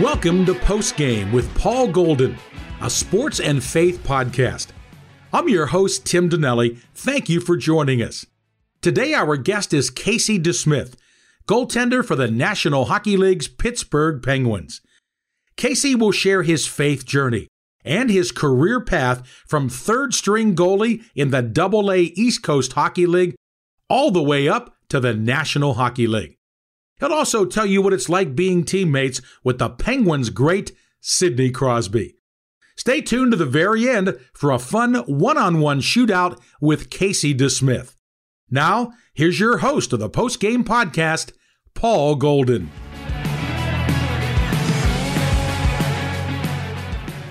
Welcome to Postgame with Paul Golden, a sports and faith podcast. I'm your host, Tim Donnelly. Thank you for joining us. Today, our guest is Casey DeSmith, goaltender for the National Hockey League's Pittsburgh Penguins. Casey will share his faith journey and his career path from third string goalie in the Double A East Coast Hockey League all the way up to the National Hockey League. He'll also tell you what it's like being teammates with the Penguins' great Sidney Crosby. Stay tuned to the very end for a fun one on one shootout with Casey DeSmith. Now, here's your host of the post game podcast, Paul Golden.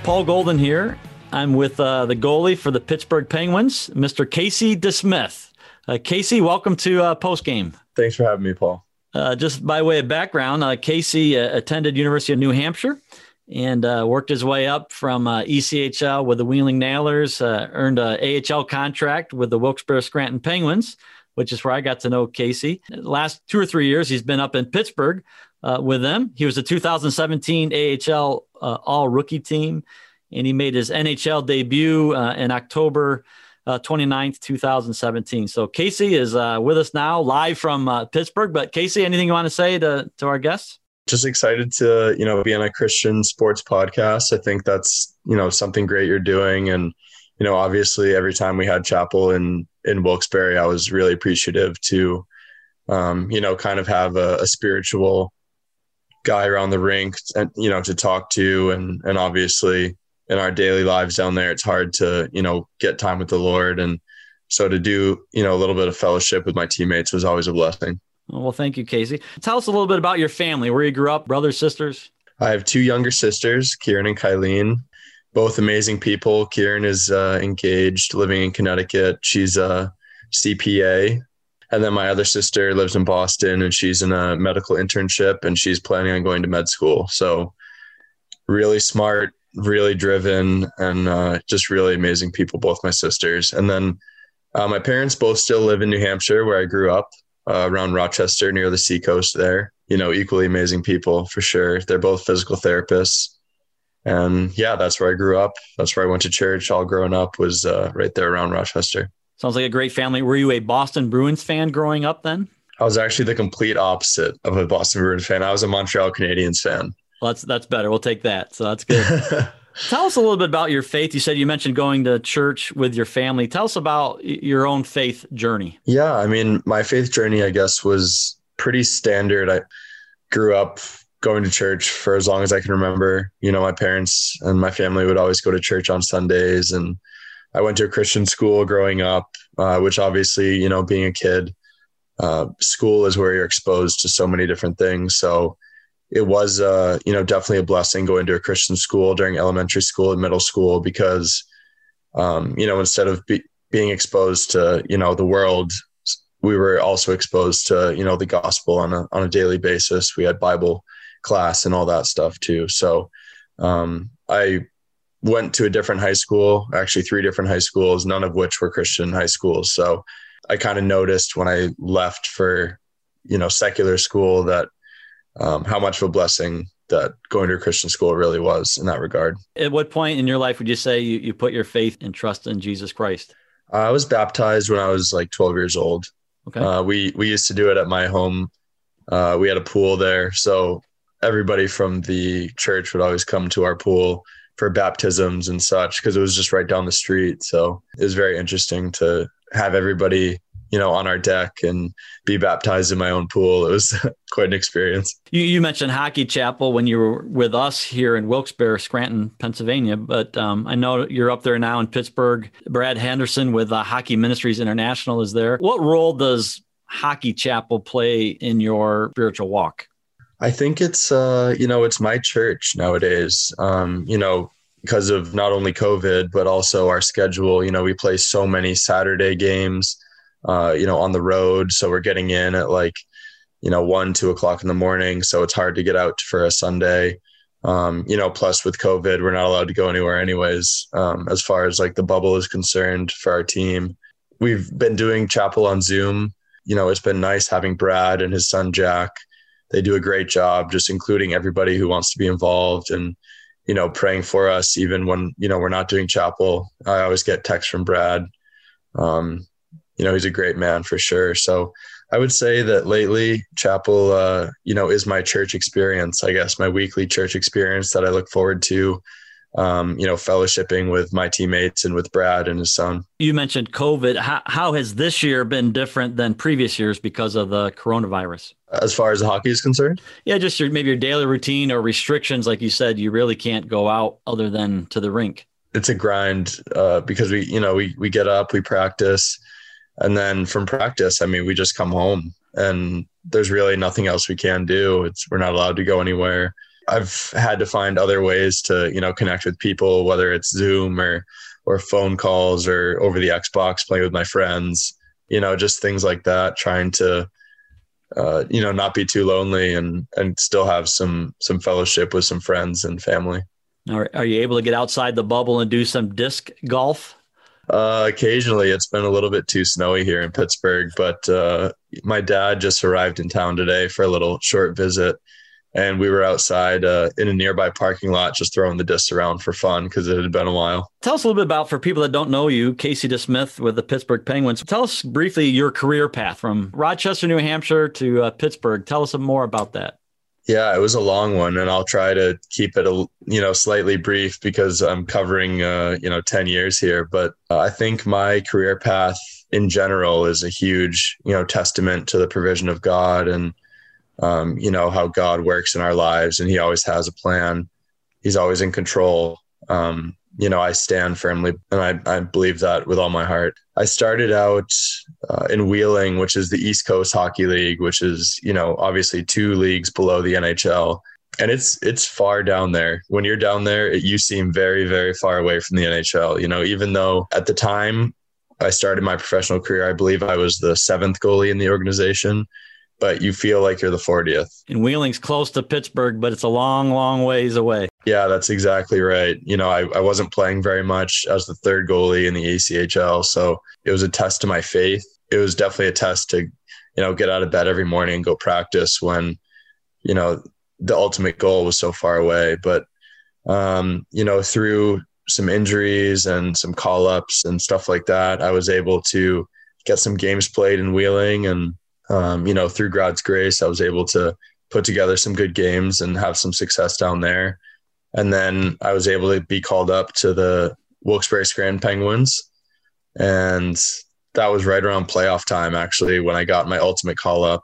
Paul Golden here. I'm with uh, the goalie for the Pittsburgh Penguins, Mr. Casey DeSmith. Uh, Casey, welcome to uh, post game. Thanks for having me, Paul. Uh, just by way of background, uh, Casey uh, attended University of New Hampshire and uh, worked his way up from uh, ECHL with the Wheeling Nailers, earned a AHL contract with the Wilkes-Barre Scranton Penguins, which is where I got to know Casey. The last two or three years, he's been up in Pittsburgh with them. He was a 2017 AHL All Rookie Team, and he made his NHL debut in October uh, 29th, 2017. So Casey is uh, with us now, live from uh, Pittsburgh. But Casey, anything you want to say to, to our guests? Just excited to, you know, be on a Christian sports podcast. I think that's, you know, something great you're doing. And, you know, obviously every time we had chapel in, in Wilkes-Barre, I was really appreciative to, um, you know, kind of have a, a spiritual guy around the rink and, you know, to talk to and, and obviously, in our daily lives down there, it's hard to, you know, get time with the Lord. And so to do, you know, a little bit of fellowship with my teammates was always a blessing. Well, thank you, Casey. Tell us a little bit about your family, where you grew up, brothers, sisters. I have two younger sisters, Kieran and Kylene, both amazing people. Kieran is uh, engaged, living in Connecticut. She's a CPA. And then my other sister lives in Boston and she's in a medical internship and she's planning on going to med school. So, really smart, really driven and uh, just really amazing people, both my sisters. And then uh, my parents both still live in New Hampshire, where I grew up, uh, around Rochester, near the seacoast there. You know, equally amazing people for sure. They're both physical therapists. And yeah, that's where I grew up. That's where I went to church all growing up, was uh, right there around Rochester. Sounds like a great family. Were you a Boston Bruins fan growing up then? I was actually the complete opposite of a Boston Bruins fan. I was a Montreal Canadiens fan. Well, that's that's better. We'll take that. So that's good. Tell us a little bit about your faith. You said you mentioned going to church with your family. Tell us about your own faith journey. Yeah, I mean, my faith journey, I guess, was pretty standard. I grew up going to church for as long as I can remember. You know, my parents and my family would always go to church on Sundays, and I went to a Christian school growing up, uh, which obviously, you know, being a kid, uh, school is where you're exposed to so many different things. So it was uh, you know definitely a blessing going to a Christian school during elementary school and middle school because um, you know instead of be, being exposed to you know the world we were also exposed to you know the gospel on a on a daily basis. We had bible class and all that stuff too. So um, i went to a different high school actually three different high schools none of which were christian high schools. So i kind of noticed when i left for you know secular school that um, how much of a blessing that going to a Christian school really was in that regard. At what point in your life would you say you, you put your faith and trust in Jesus Christ? I was baptized when I was like 12 years old. Okay. Uh, we we used to do it at my home. Uh, we had a pool there, so everybody from the church would always come to our pool for baptisms and such because it was just right down the street. So it was very interesting to have everybody you know, on our deck and be baptized in my own pool. It was quite an experience. You, you, mentioned Hockey Chapel when you were with us here in Wilkes-Barre, Scranton, Pennsylvania, but um, I know you're up there now in Pittsburgh. Brad Henderson with uh, Hockey Ministries International is there. What role does Hockey Chapel play in your spiritual walk? I think it's, uh, you know, it's my church nowadays. Um, you know, because of not only COVID, but also our schedule. You know, we play so many Saturday games uh, you know, on the road. So we're getting in at like, you know, one, two o'clock in the morning. So it's hard to get out for a Sunday. Um, you know, plus with COVID, we're not allowed to go anywhere anyways, um, as far as like the bubble is concerned for our team. We've been doing chapel on Zoom. You know, it's been nice having Brad and his son Jack they do a great job just including everybody who wants to be involved and you know praying for us even when you know we're not doing chapel i always get texts from brad um, you know he's a great man for sure so i would say that lately chapel uh, you know is my church experience i guess my weekly church experience that i look forward to um, you know, fellowshipping with my teammates and with Brad and his son. You mentioned COVID. How, how has this year been different than previous years because of the coronavirus? As far as the hockey is concerned? Yeah, just your, maybe your daily routine or restrictions. Like you said, you really can't go out other than to the rink. It's a grind uh, because we, you know, we, we get up, we practice, and then from practice, I mean, we just come home and there's really nothing else we can do. It's, we're not allowed to go anywhere I've had to find other ways to, you know, connect with people, whether it's Zoom or or phone calls or over the Xbox, playing with my friends, you know, just things like that, trying to uh, you know, not be too lonely and and still have some some fellowship with some friends and family. Are, are you able to get outside the bubble and do some disc golf? Uh, occasionally, it's been a little bit too snowy here in Pittsburgh, but uh, my dad just arrived in town today for a little short visit, and we were outside uh, in a nearby parking lot just throwing the discs around for fun because it had been a while. Tell us a little bit about, for people that don't know you, Casey DeSmith with the Pittsburgh Penguins. Tell us briefly your career path from Rochester, New Hampshire to uh, Pittsburgh. Tell us some more about that. Yeah, it was a long one, and I'll try to keep it a you know slightly brief because I'm covering uh, you know ten years here. But uh, I think my career path in general is a huge you know testament to the provision of God and um, you know, how God works in our lives and he always has a plan. He's always in control. Um, you know, I stand firmly and I, I believe that with all my heart. I started out uh, in Wheeling, which is the East Coast Hockey League, which is, you know, obviously two leagues below the NHL. And it's it's far down there. When you're down there, it, you seem very, very far away from the NHL. You know, even though at the time I started my professional career, I believe I was the seventh goalie in the organization but you feel like you're the 40th. And Wheeling's close to Pittsburgh, but it's a long, long ways away. Yeah, that's exactly right. You know, I, I wasn't playing very much as the third goalie in the ECHL. So it was a test to my faith. It was definitely a test to, you know, get out of bed every morning and go practice when, you know, the ultimate goal was so far away. But, um, you know, through some injuries and some call ups and stuff like that, I was able to get some games played in Wheeling and, um, you know, through God's grace, I was able to put together some good games and have some success down there. And then I was able to be called up to the Wilkes-Barre Scranton Penguins. And that was right around playoff time, actually, when I got my ultimate call up.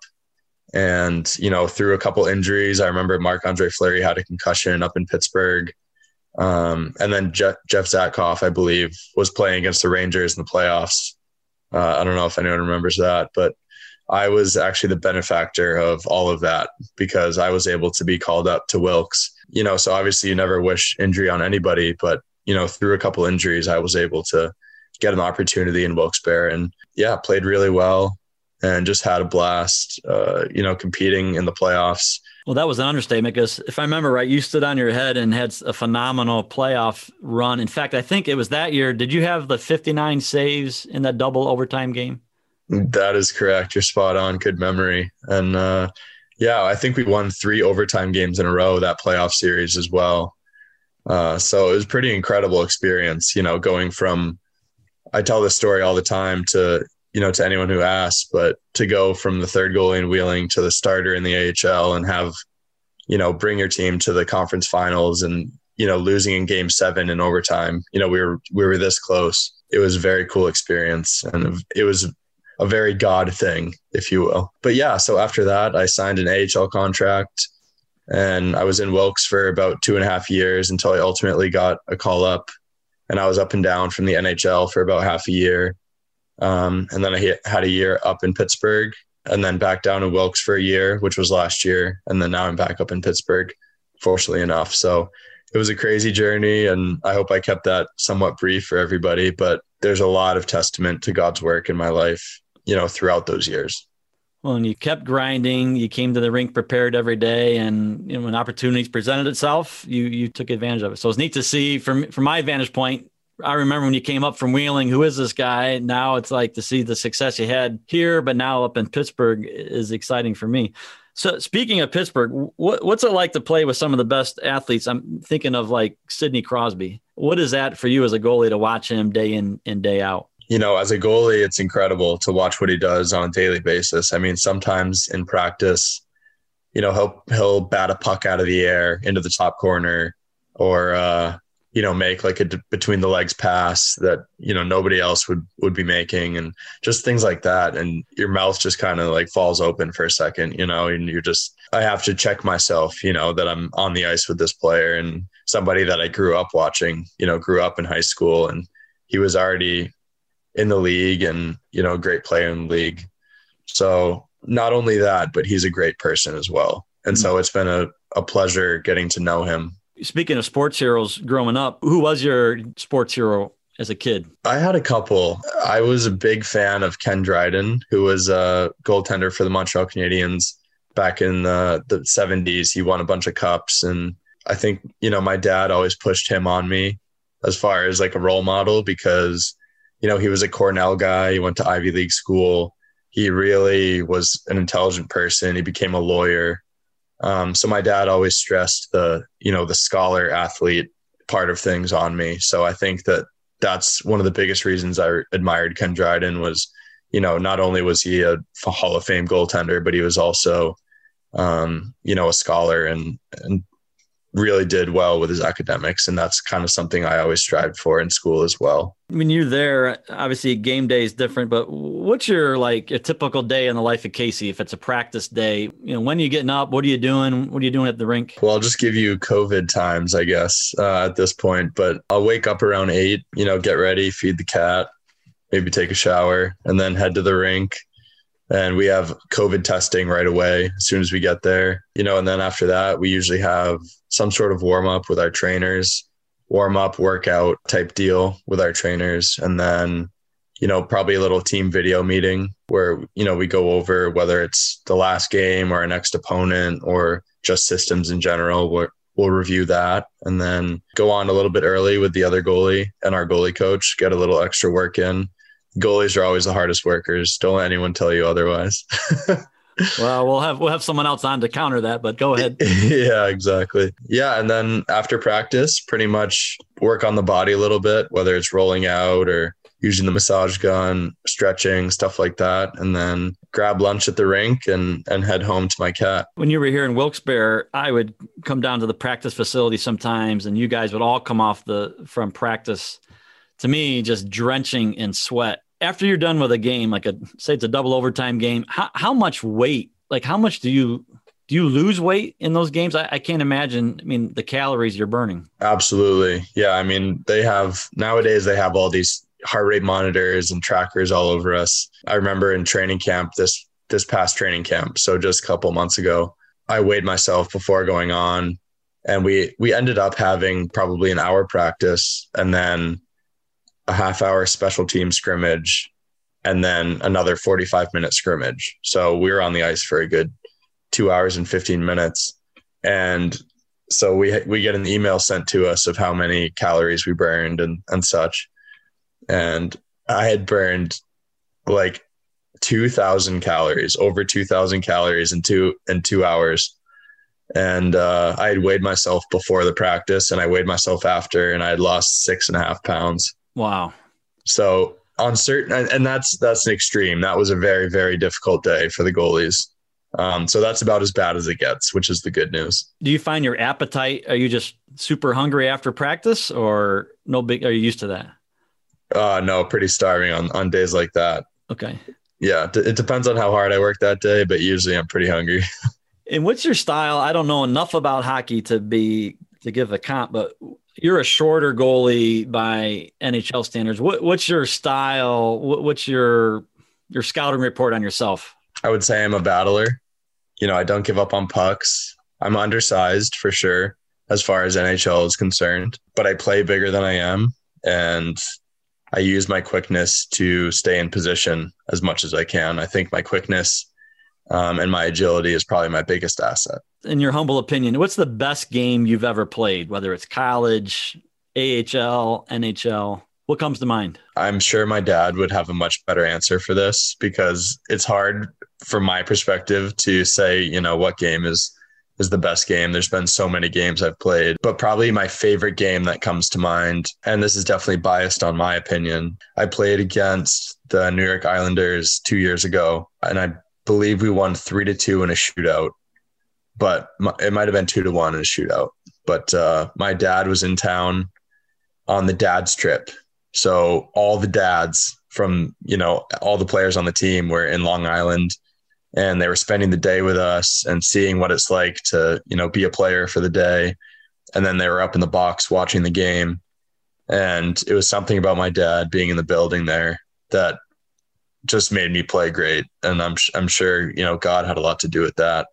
And, you know, through a couple injuries, I remember Marc Andre Fleury had a concussion up in Pittsburgh. Um, and then Jeff, Jeff Zatkoff, I believe, was playing against the Rangers in the playoffs. Uh, I don't know if anyone remembers that, but I was actually the benefactor of all of that because I was able to be called up to Wilkes. You know, so obviously you never wish injury on anybody, but you know, through a couple injuries, I was able to get an opportunity in Wilkes-Barre and yeah, played really well and just had a blast, uh, you know, competing in the playoffs. Well, that was an understatement because if I remember right, you stood on your head and had a phenomenal playoff run. In fact, I think it was that year. Did you have the 59 saves in that double overtime game? That is correct. You're spot on. Good memory. And uh, yeah, I think we won three overtime games in a row that playoff series as well. Uh, so it was pretty incredible experience. You know, going from I tell this story all the time to you know to anyone who asks, but to go from the third goalie in Wheeling to the starter in the AHL and have you know bring your team to the conference finals and you know losing in game seven in overtime. You know we were we were this close. It was a very cool experience, and it was a very God thing, if you will. But yeah, so after that, I signed an AHL contract and I was in Wilkes for about two and a half years until I ultimately got a call up. And I was up and down from the NHL for about half a year. Um, and then I had a year up in Pittsburgh and then back down in Wilkes for a year, which was last year. And then now I'm back up in Pittsburgh, fortunately enough. So it was a crazy journey. And I hope I kept that somewhat brief for everybody. But there's a lot of testament to God's work in my life you know, throughout those years. Well, and you kept grinding. You came to the rink prepared every day, and you know, when opportunities presented itself, you you took advantage of it. So it's neat to see from from my vantage point. I remember when you came up from Wheeling, who is this guy? Now it's like to see the success you had here, but now up in Pittsburgh is exciting for me. So speaking of Pittsburgh, what, what's it like to play with some of the best athletes? I'm thinking of like Sidney Crosby. What is that for you as a goalie to watch him day in and day out? You know, as a goalie, it's incredible to watch what he does on a daily basis. I mean, sometimes in practice, you know, he'll he'll bat a puck out of the air into the top corner, or uh, you know make like a between the legs pass that you know nobody else would would be making and just things like that and your mouth just kind of like falls open for a second you know and you're just i have to check myself you know that i'm on the ice with this player and somebody that i grew up watching you know grew up in high school and he was already in the league and you know great player in the league so not only that but he's a great person as well and so it's been a, a pleasure getting to know him Speaking of sports heroes growing up, who was your sports hero as a kid? I had a couple. I was a big fan of Ken Dryden, who was a goaltender for the Montreal Canadiens back in the, the 70s. He won a bunch of cups. And I think, you know, my dad always pushed him on me as far as like a role model because, you know, he was a Cornell guy. He went to Ivy League school. He really was an intelligent person. He became a lawyer. Um, so my dad always stressed the, you know, the scholar athlete part of things on me. So I think that that's one of the biggest reasons I admired Ken Dryden was, you know, not only was he a Hall of Fame goaltender, but he was also, um, you know, a scholar and and really did well with his academics and that's kind of something i always strived for in school as well. When you're there. Obviously game day is different but what's your like a typical day in the life of casey? If it's a practice day you know when are you getting up? What are you doing? What are you doing at the rink? Well i'll just give you covid times i guess uh, at this point but i'll wake up around eight you know get ready feed the cat maybe take a shower and then head to the rink and we have COVID testing right away as soon as we get there. You know, and then after that, we usually have some sort of warm up with our trainers, warm up workout type deal with our trainers, and then you know probably a little team video meeting where you know we go over whether it's the last game or our next opponent or just systems in general. We're, we'll review that and then go on a little bit early with the other goalie and our goalie coach, get a little extra work in goalies are always the hardest workers. Don't let anyone tell you otherwise. well, we'll have we'll have someone else on to counter that, but go ahead. yeah, exactly. Yeah, and then after practice, pretty much work on the body a little bit, whether it's rolling out or using the massage gun, stretching, stuff like that, and then grab lunch at the rink and and head home to my cat. When you were here in Wilkes-Barre, I would come down to the practice facility sometimes, and you guys would all come off the from practice to me just drenching in sweat. After you're done with a game, like a say it's a double overtime game, how, how much weight, like how much do you do you lose weight in those games? I, I, can't imagine. I mean, the calories you're burning. Absolutely. Yeah. I mean, they have nowadays they have all these heart rate monitors and trackers all over us. I remember in training camp this this past training camp, so just a couple months ago, I weighed myself before going on and we we ended up having probably an hour practice and then a half hour special team scrimmage and then another 45 minute scrimmage. So we were on the ice for a good two hours and 15 minutes. And so we, we get an email sent to us of how many calories we burned and, and such. And I had burned like 2000 calories, over 2000 calories in two, in two hours. And uh, I had weighed myself before the practice and I weighed myself after and I had lost six and a half pounds. Wow. So on certain, and that's that's an extreme. That was a very very difficult day for the goalies. Um, so that's about as bad as it gets, which is the good news. Do you find your appetite? Are you just super hungry after practice, or no big? Are you used to that? Uh, no, pretty starving on on days like that. Okay. Yeah, it depends on how hard I work that day, but usually I'm pretty hungry. and what's your style? I don't know enough about hockey to be to give a comp, but you're a shorter goalie by NHL standards. What, what's your style? What, what's your your scouting report on yourself? I would say I'm a battler. You know, I don't give up on pucks. I'm undersized for sure as far as NHL is concerned, but I play bigger than I am and I use my quickness to stay in position as much as I can. I think my quickness um, and my agility is probably my biggest asset. In your humble opinion, what's the best game you've ever played, whether it's college, AHL, NHL? What comes to mind? I'm sure my dad would have a much better answer for this because it's hard from my perspective to say, you know, what game is is the best game. There's been so many games I've played, but probably my favorite game that comes to mind, and this is definitely biased on my opinion. I played against the New York Islanders two years ago, and I believe we won three to two in a shootout, but it might have been two to one in a shootout. But uh, my dad was in town on the dad's trip, so all the dads from you know all the players on the team were in Long Island and they were spending the day with us and seeing what it's like to you know be a player for the day. And then they were up in the box watching the game. And it was something about my dad being in the building there that just made me play great and i'm i'm sure you know god had a lot to do with that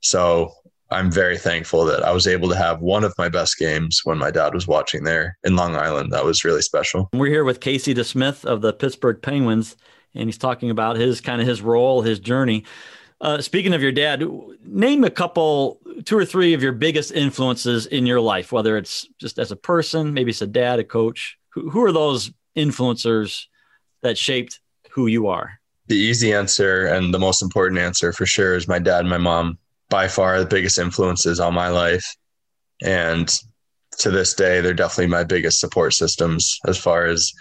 so i'm very thankful that i was able to have one of my best games when my dad was watching there in long island that was really special we're here with casey desmith of the pittsburgh penguins and he's talking about his kind of his role, his journey. Uh, speaking of your dad, name a couple, two or three of your biggest influences in your life, whether it's just as a person, maybe it's a dad, a coach. Who, who are those influencers that shaped who you are? The easy answer and the most important answer for sure is my dad and my mom. By far, the biggest influences on my life. And to this day, they're definitely my biggest support systems as far as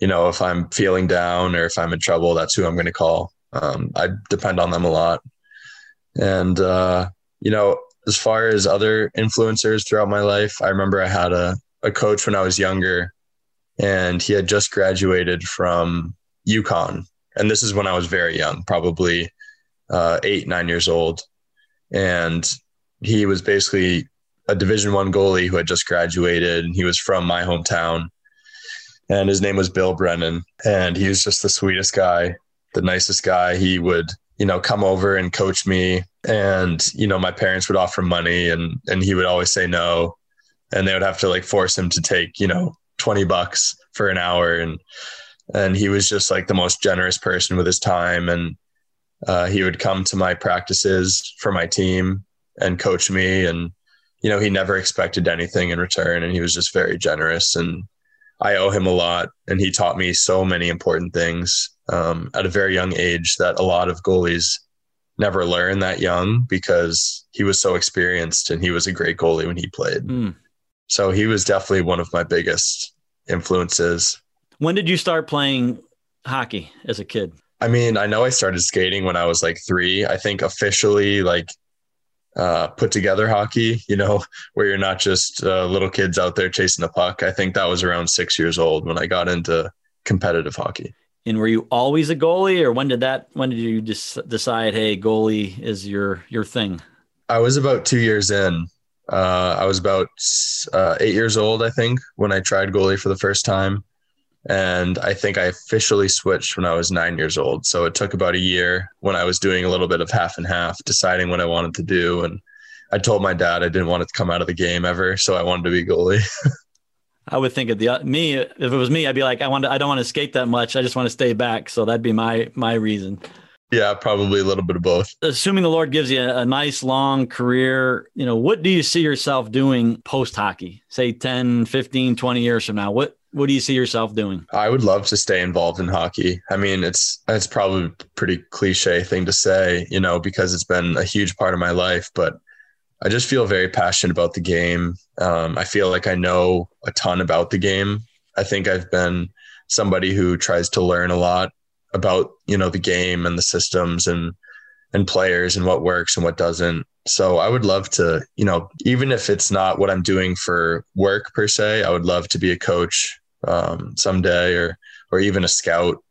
you know, if I'm feeling down or if I'm in trouble, that's who I'm going to call. Um, I depend on them a lot. And, uh, you know, as far as other influencers throughout my life, I remember I had a, a coach when I was younger and he had just graduated from UConn. And this is when I was very young, probably uh, eight, nine years old. And he was basically a division one goalie who had just graduated and he was from my hometown and his name was Bill Brennan. And he was just the sweetest guy, the nicest guy. He would, you know, come over and coach me. And, you know, my parents would offer money and and he would always say no. And they would have to like force him to take, you know, 20 bucks for an hour. And and he was just like the most generous person with his time. And uh, he would come to my practices for my team and coach me. And, you know, he never expected anything in return. And he was just very generous and I owe him a lot, and he taught me so many important things um, at a very young age that a lot of goalies never learn that young because he was so experienced and he was a great goalie when he played. Mm. So he was definitely one of my biggest influences. When did you start playing hockey as a kid? I mean, I know I started skating when I was like three. I think officially, like uh, put together hockey, you know, where you're not just uh, little kids out there chasing a puck. I think that was around six years old when I got into competitive hockey. And were you always a goalie, or when did that? When did you just decide, hey, goalie is your your thing? I was about two years in. Uh, I was about uh, eight years old, I think, when I tried goalie for the first time. And I think I officially switched when I was nine years old. So it took about a year when I was doing a little bit of half and half, deciding what I wanted to do. And I told my dad I didn't want to come out of the game ever, so I wanted to be goalie. I would think of the uh, me if it was me, I'd be like, I want to, I don't want to skate that much. I just want to stay back. So that'd be my my reason. Yeah, probably a little bit of both. Assuming the Lord gives you a, a nice long career, you know, what do you see yourself doing post hockey? Say 10, 15, 20 years from now. What what do you see yourself doing? I would love to stay involved in hockey. I mean, it's it's probably a pretty cliche thing to say, you know, because it's been a huge part of my life, but I just feel very passionate about the game. Um, I feel like I know a ton about the game. I think I've been somebody who tries to learn a lot about, you know, the game and the systems and and players and what works and what doesn't. So I would love to, you know, even if it's not what I'm doing for work per se, I would love to be a coach um, someday or or even a scout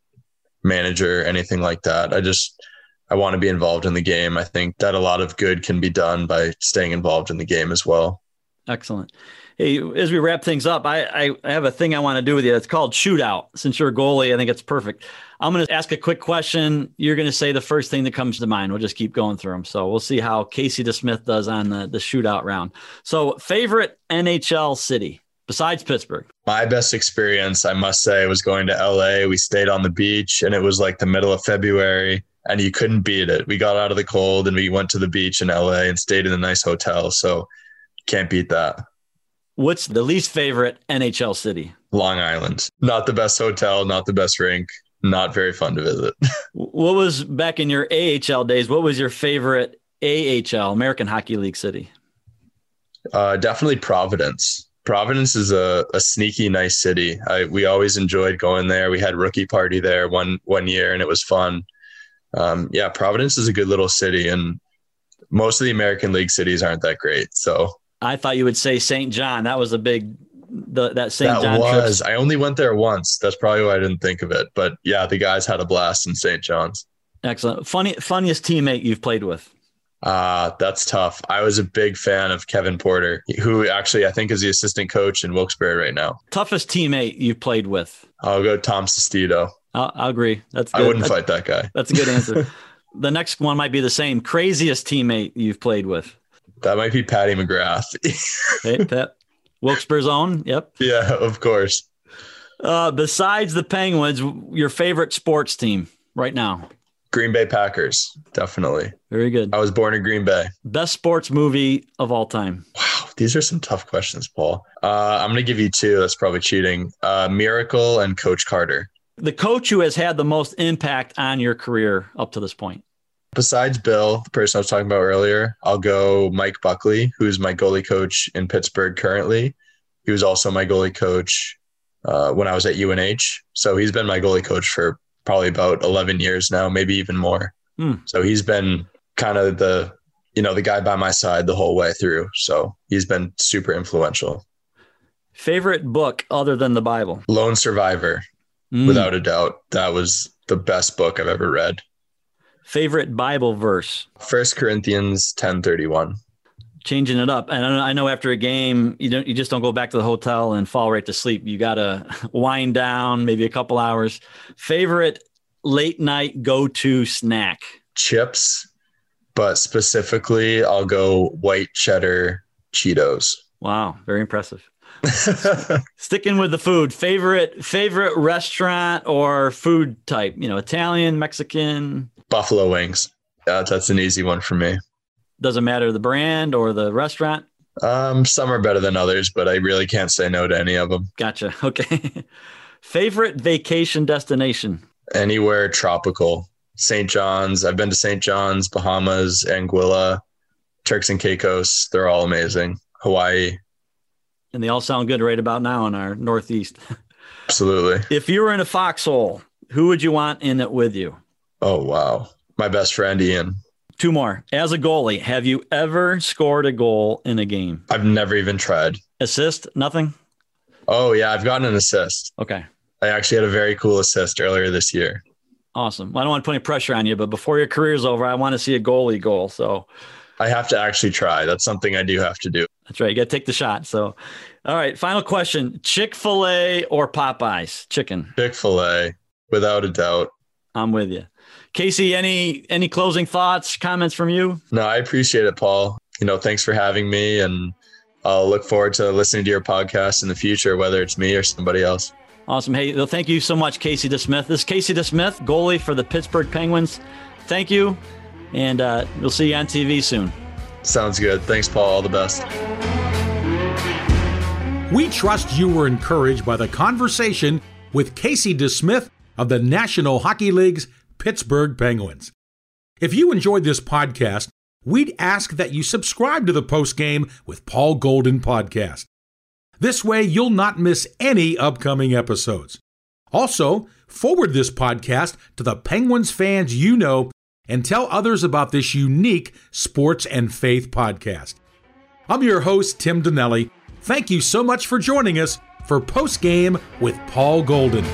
manager anything like that. I just i want to be involved in the game. I think that a lot of good can be done by staying involved in the game as well. Excellent. Hey as we wrap things up i i, have a thing i want to do with you. It's called shootout. Since you're a goalie i think it's perfect. I'm going to ask a quick question. You're going to say the first thing that comes to mind. We'll just keep going through them so we'll see how casey desmith does on the, the shootout round. So favorite nhl city besides Pittsburgh? My best experience, I must say, was going to LA. We stayed on the beach and it was like the middle of February and you couldn't beat it. We got out of the cold and we went to the beach in LA and stayed in a nice hotel. So can't beat that. What's the least favorite NHL city? Long Island. Not the best hotel, not the best rink, not very fun to visit. what was back in your AHL days? What was your favorite AHL, American Hockey League city? Uh, definitely Providence. Providence is a, a sneaky nice city. I, we always enjoyed going there. We had rookie party there one one year, and it was fun. Um, yeah, Providence is a good little city, and most of the American League cities aren't that great. So I thought you would say St. John. That was a big the, that St. That John was. I only went there once. That's probably why I didn't think of it. But yeah, the guys had a blast in St. John's. Excellent. Funny funniest teammate you've played with. Uh, that's tough. I was a big fan of Kevin Porter, who actually I think is the assistant coach in Wilkes-Barre right now. Toughest teammate you've played with? I'll go Tom Sestito. I'll, I'll agree. That's good. I wouldn't that's, fight that guy. That's a good answer. the next one might be the same. Craziest teammate you've played with? That might be Patty McGrath. hey, Pat. Wilkes-Barre's own. Yep. Yeah, of course. Uh, besides the Penguins, your favorite sports team right now? Green Bay Packers, definitely. Very good. I was born in Green Bay. Best sports movie of all time. Wow, these are some tough questions, Paul. Uh, I'm going to give you two. That's probably cheating. Uh, Miracle and Coach Carter. The coach who has had the most impact on your career up to this point. Besides Bill, the person I was talking about earlier, I'll go Mike Buckley, who's my goalie coach in Pittsburgh currently. He was also my goalie coach uh, when I was at UNH. So he's been my goalie coach for probably about 11 years now, maybe even more. Hmm. So he's been kind of the, you know, the guy by my side the whole way through. So he's been super influential. Favorite book other than the Bible? Lone Survivor, mm. without a doubt. That was the best book I've ever read. Favorite Bible verse? First Corinthians 1031 changing it up. And I know after a game, you don't, you just don't go back to the hotel and fall right to sleep. You got to wind down, maybe a couple hours. Favorite late night go to snack? Chips, but specifically, I'll go white cheddar Cheetos. Wow, very impressive. Sticking with the food, favorite favorite restaurant or food type? You know, Italian, Mexican, buffalo wings. Yeah, that's an easy one for me. Doesn't matter the brand or the restaurant. Um, some are better than others, but I really can't say no to any of them. Gotcha. Okay. Favorite vacation destination? Anywhere tropical. St. John's. I've been to St. John's, Bahamas, Anguilla, Turks and Caicos. They're all amazing. Hawaii. And they all sound good right about now in our Northeast. Absolutely. If you were in a foxhole, who would you want in it with you? Oh, wow. My best friend, Ian. Two more. As a goalie, have you ever scored a goal in a game? I've never even tried. Assist? Nothing? Oh, yeah. I've gotten an assist. Okay. I actually had a very cool assist earlier this year. Awesome. Well, I don't want to put any pressure on you, but before your career's over, I want to see a goalie goal. So I have to actually try. That's something I do have to do. That's right. You got to take the shot. So, all right. Final question Chick fil A or Popeyes? Chicken. Chick fil A, without a doubt. I'm with you. Casey, any any closing thoughts, comments from you? No, I appreciate it, Paul. You know, thanks for having me, and I'll look forward to listening to your podcast in the future, whether it's me or somebody else. Awesome. Hey, well, thank you so much, Casey DeSmith. This is Casey DeSmith, goalie for the Pittsburgh Penguins. Thank you, and uh, we'll see you on TV soon. Sounds good. Thanks, Paul. All the best. We trust you were encouraged by the conversation with Casey DeSmith of the National Hockey League's Pittsburgh Penguins. If you enjoyed this podcast, we'd ask that you subscribe to the Post Game with Paul Golden podcast. This way, you'll not miss any upcoming episodes. Also, forward this podcast to the Penguins fans you know and tell others about this unique sports and faith podcast. I'm your host, Tim Donnelly. Thank you so much for joining us for Post Game with Paul Golden.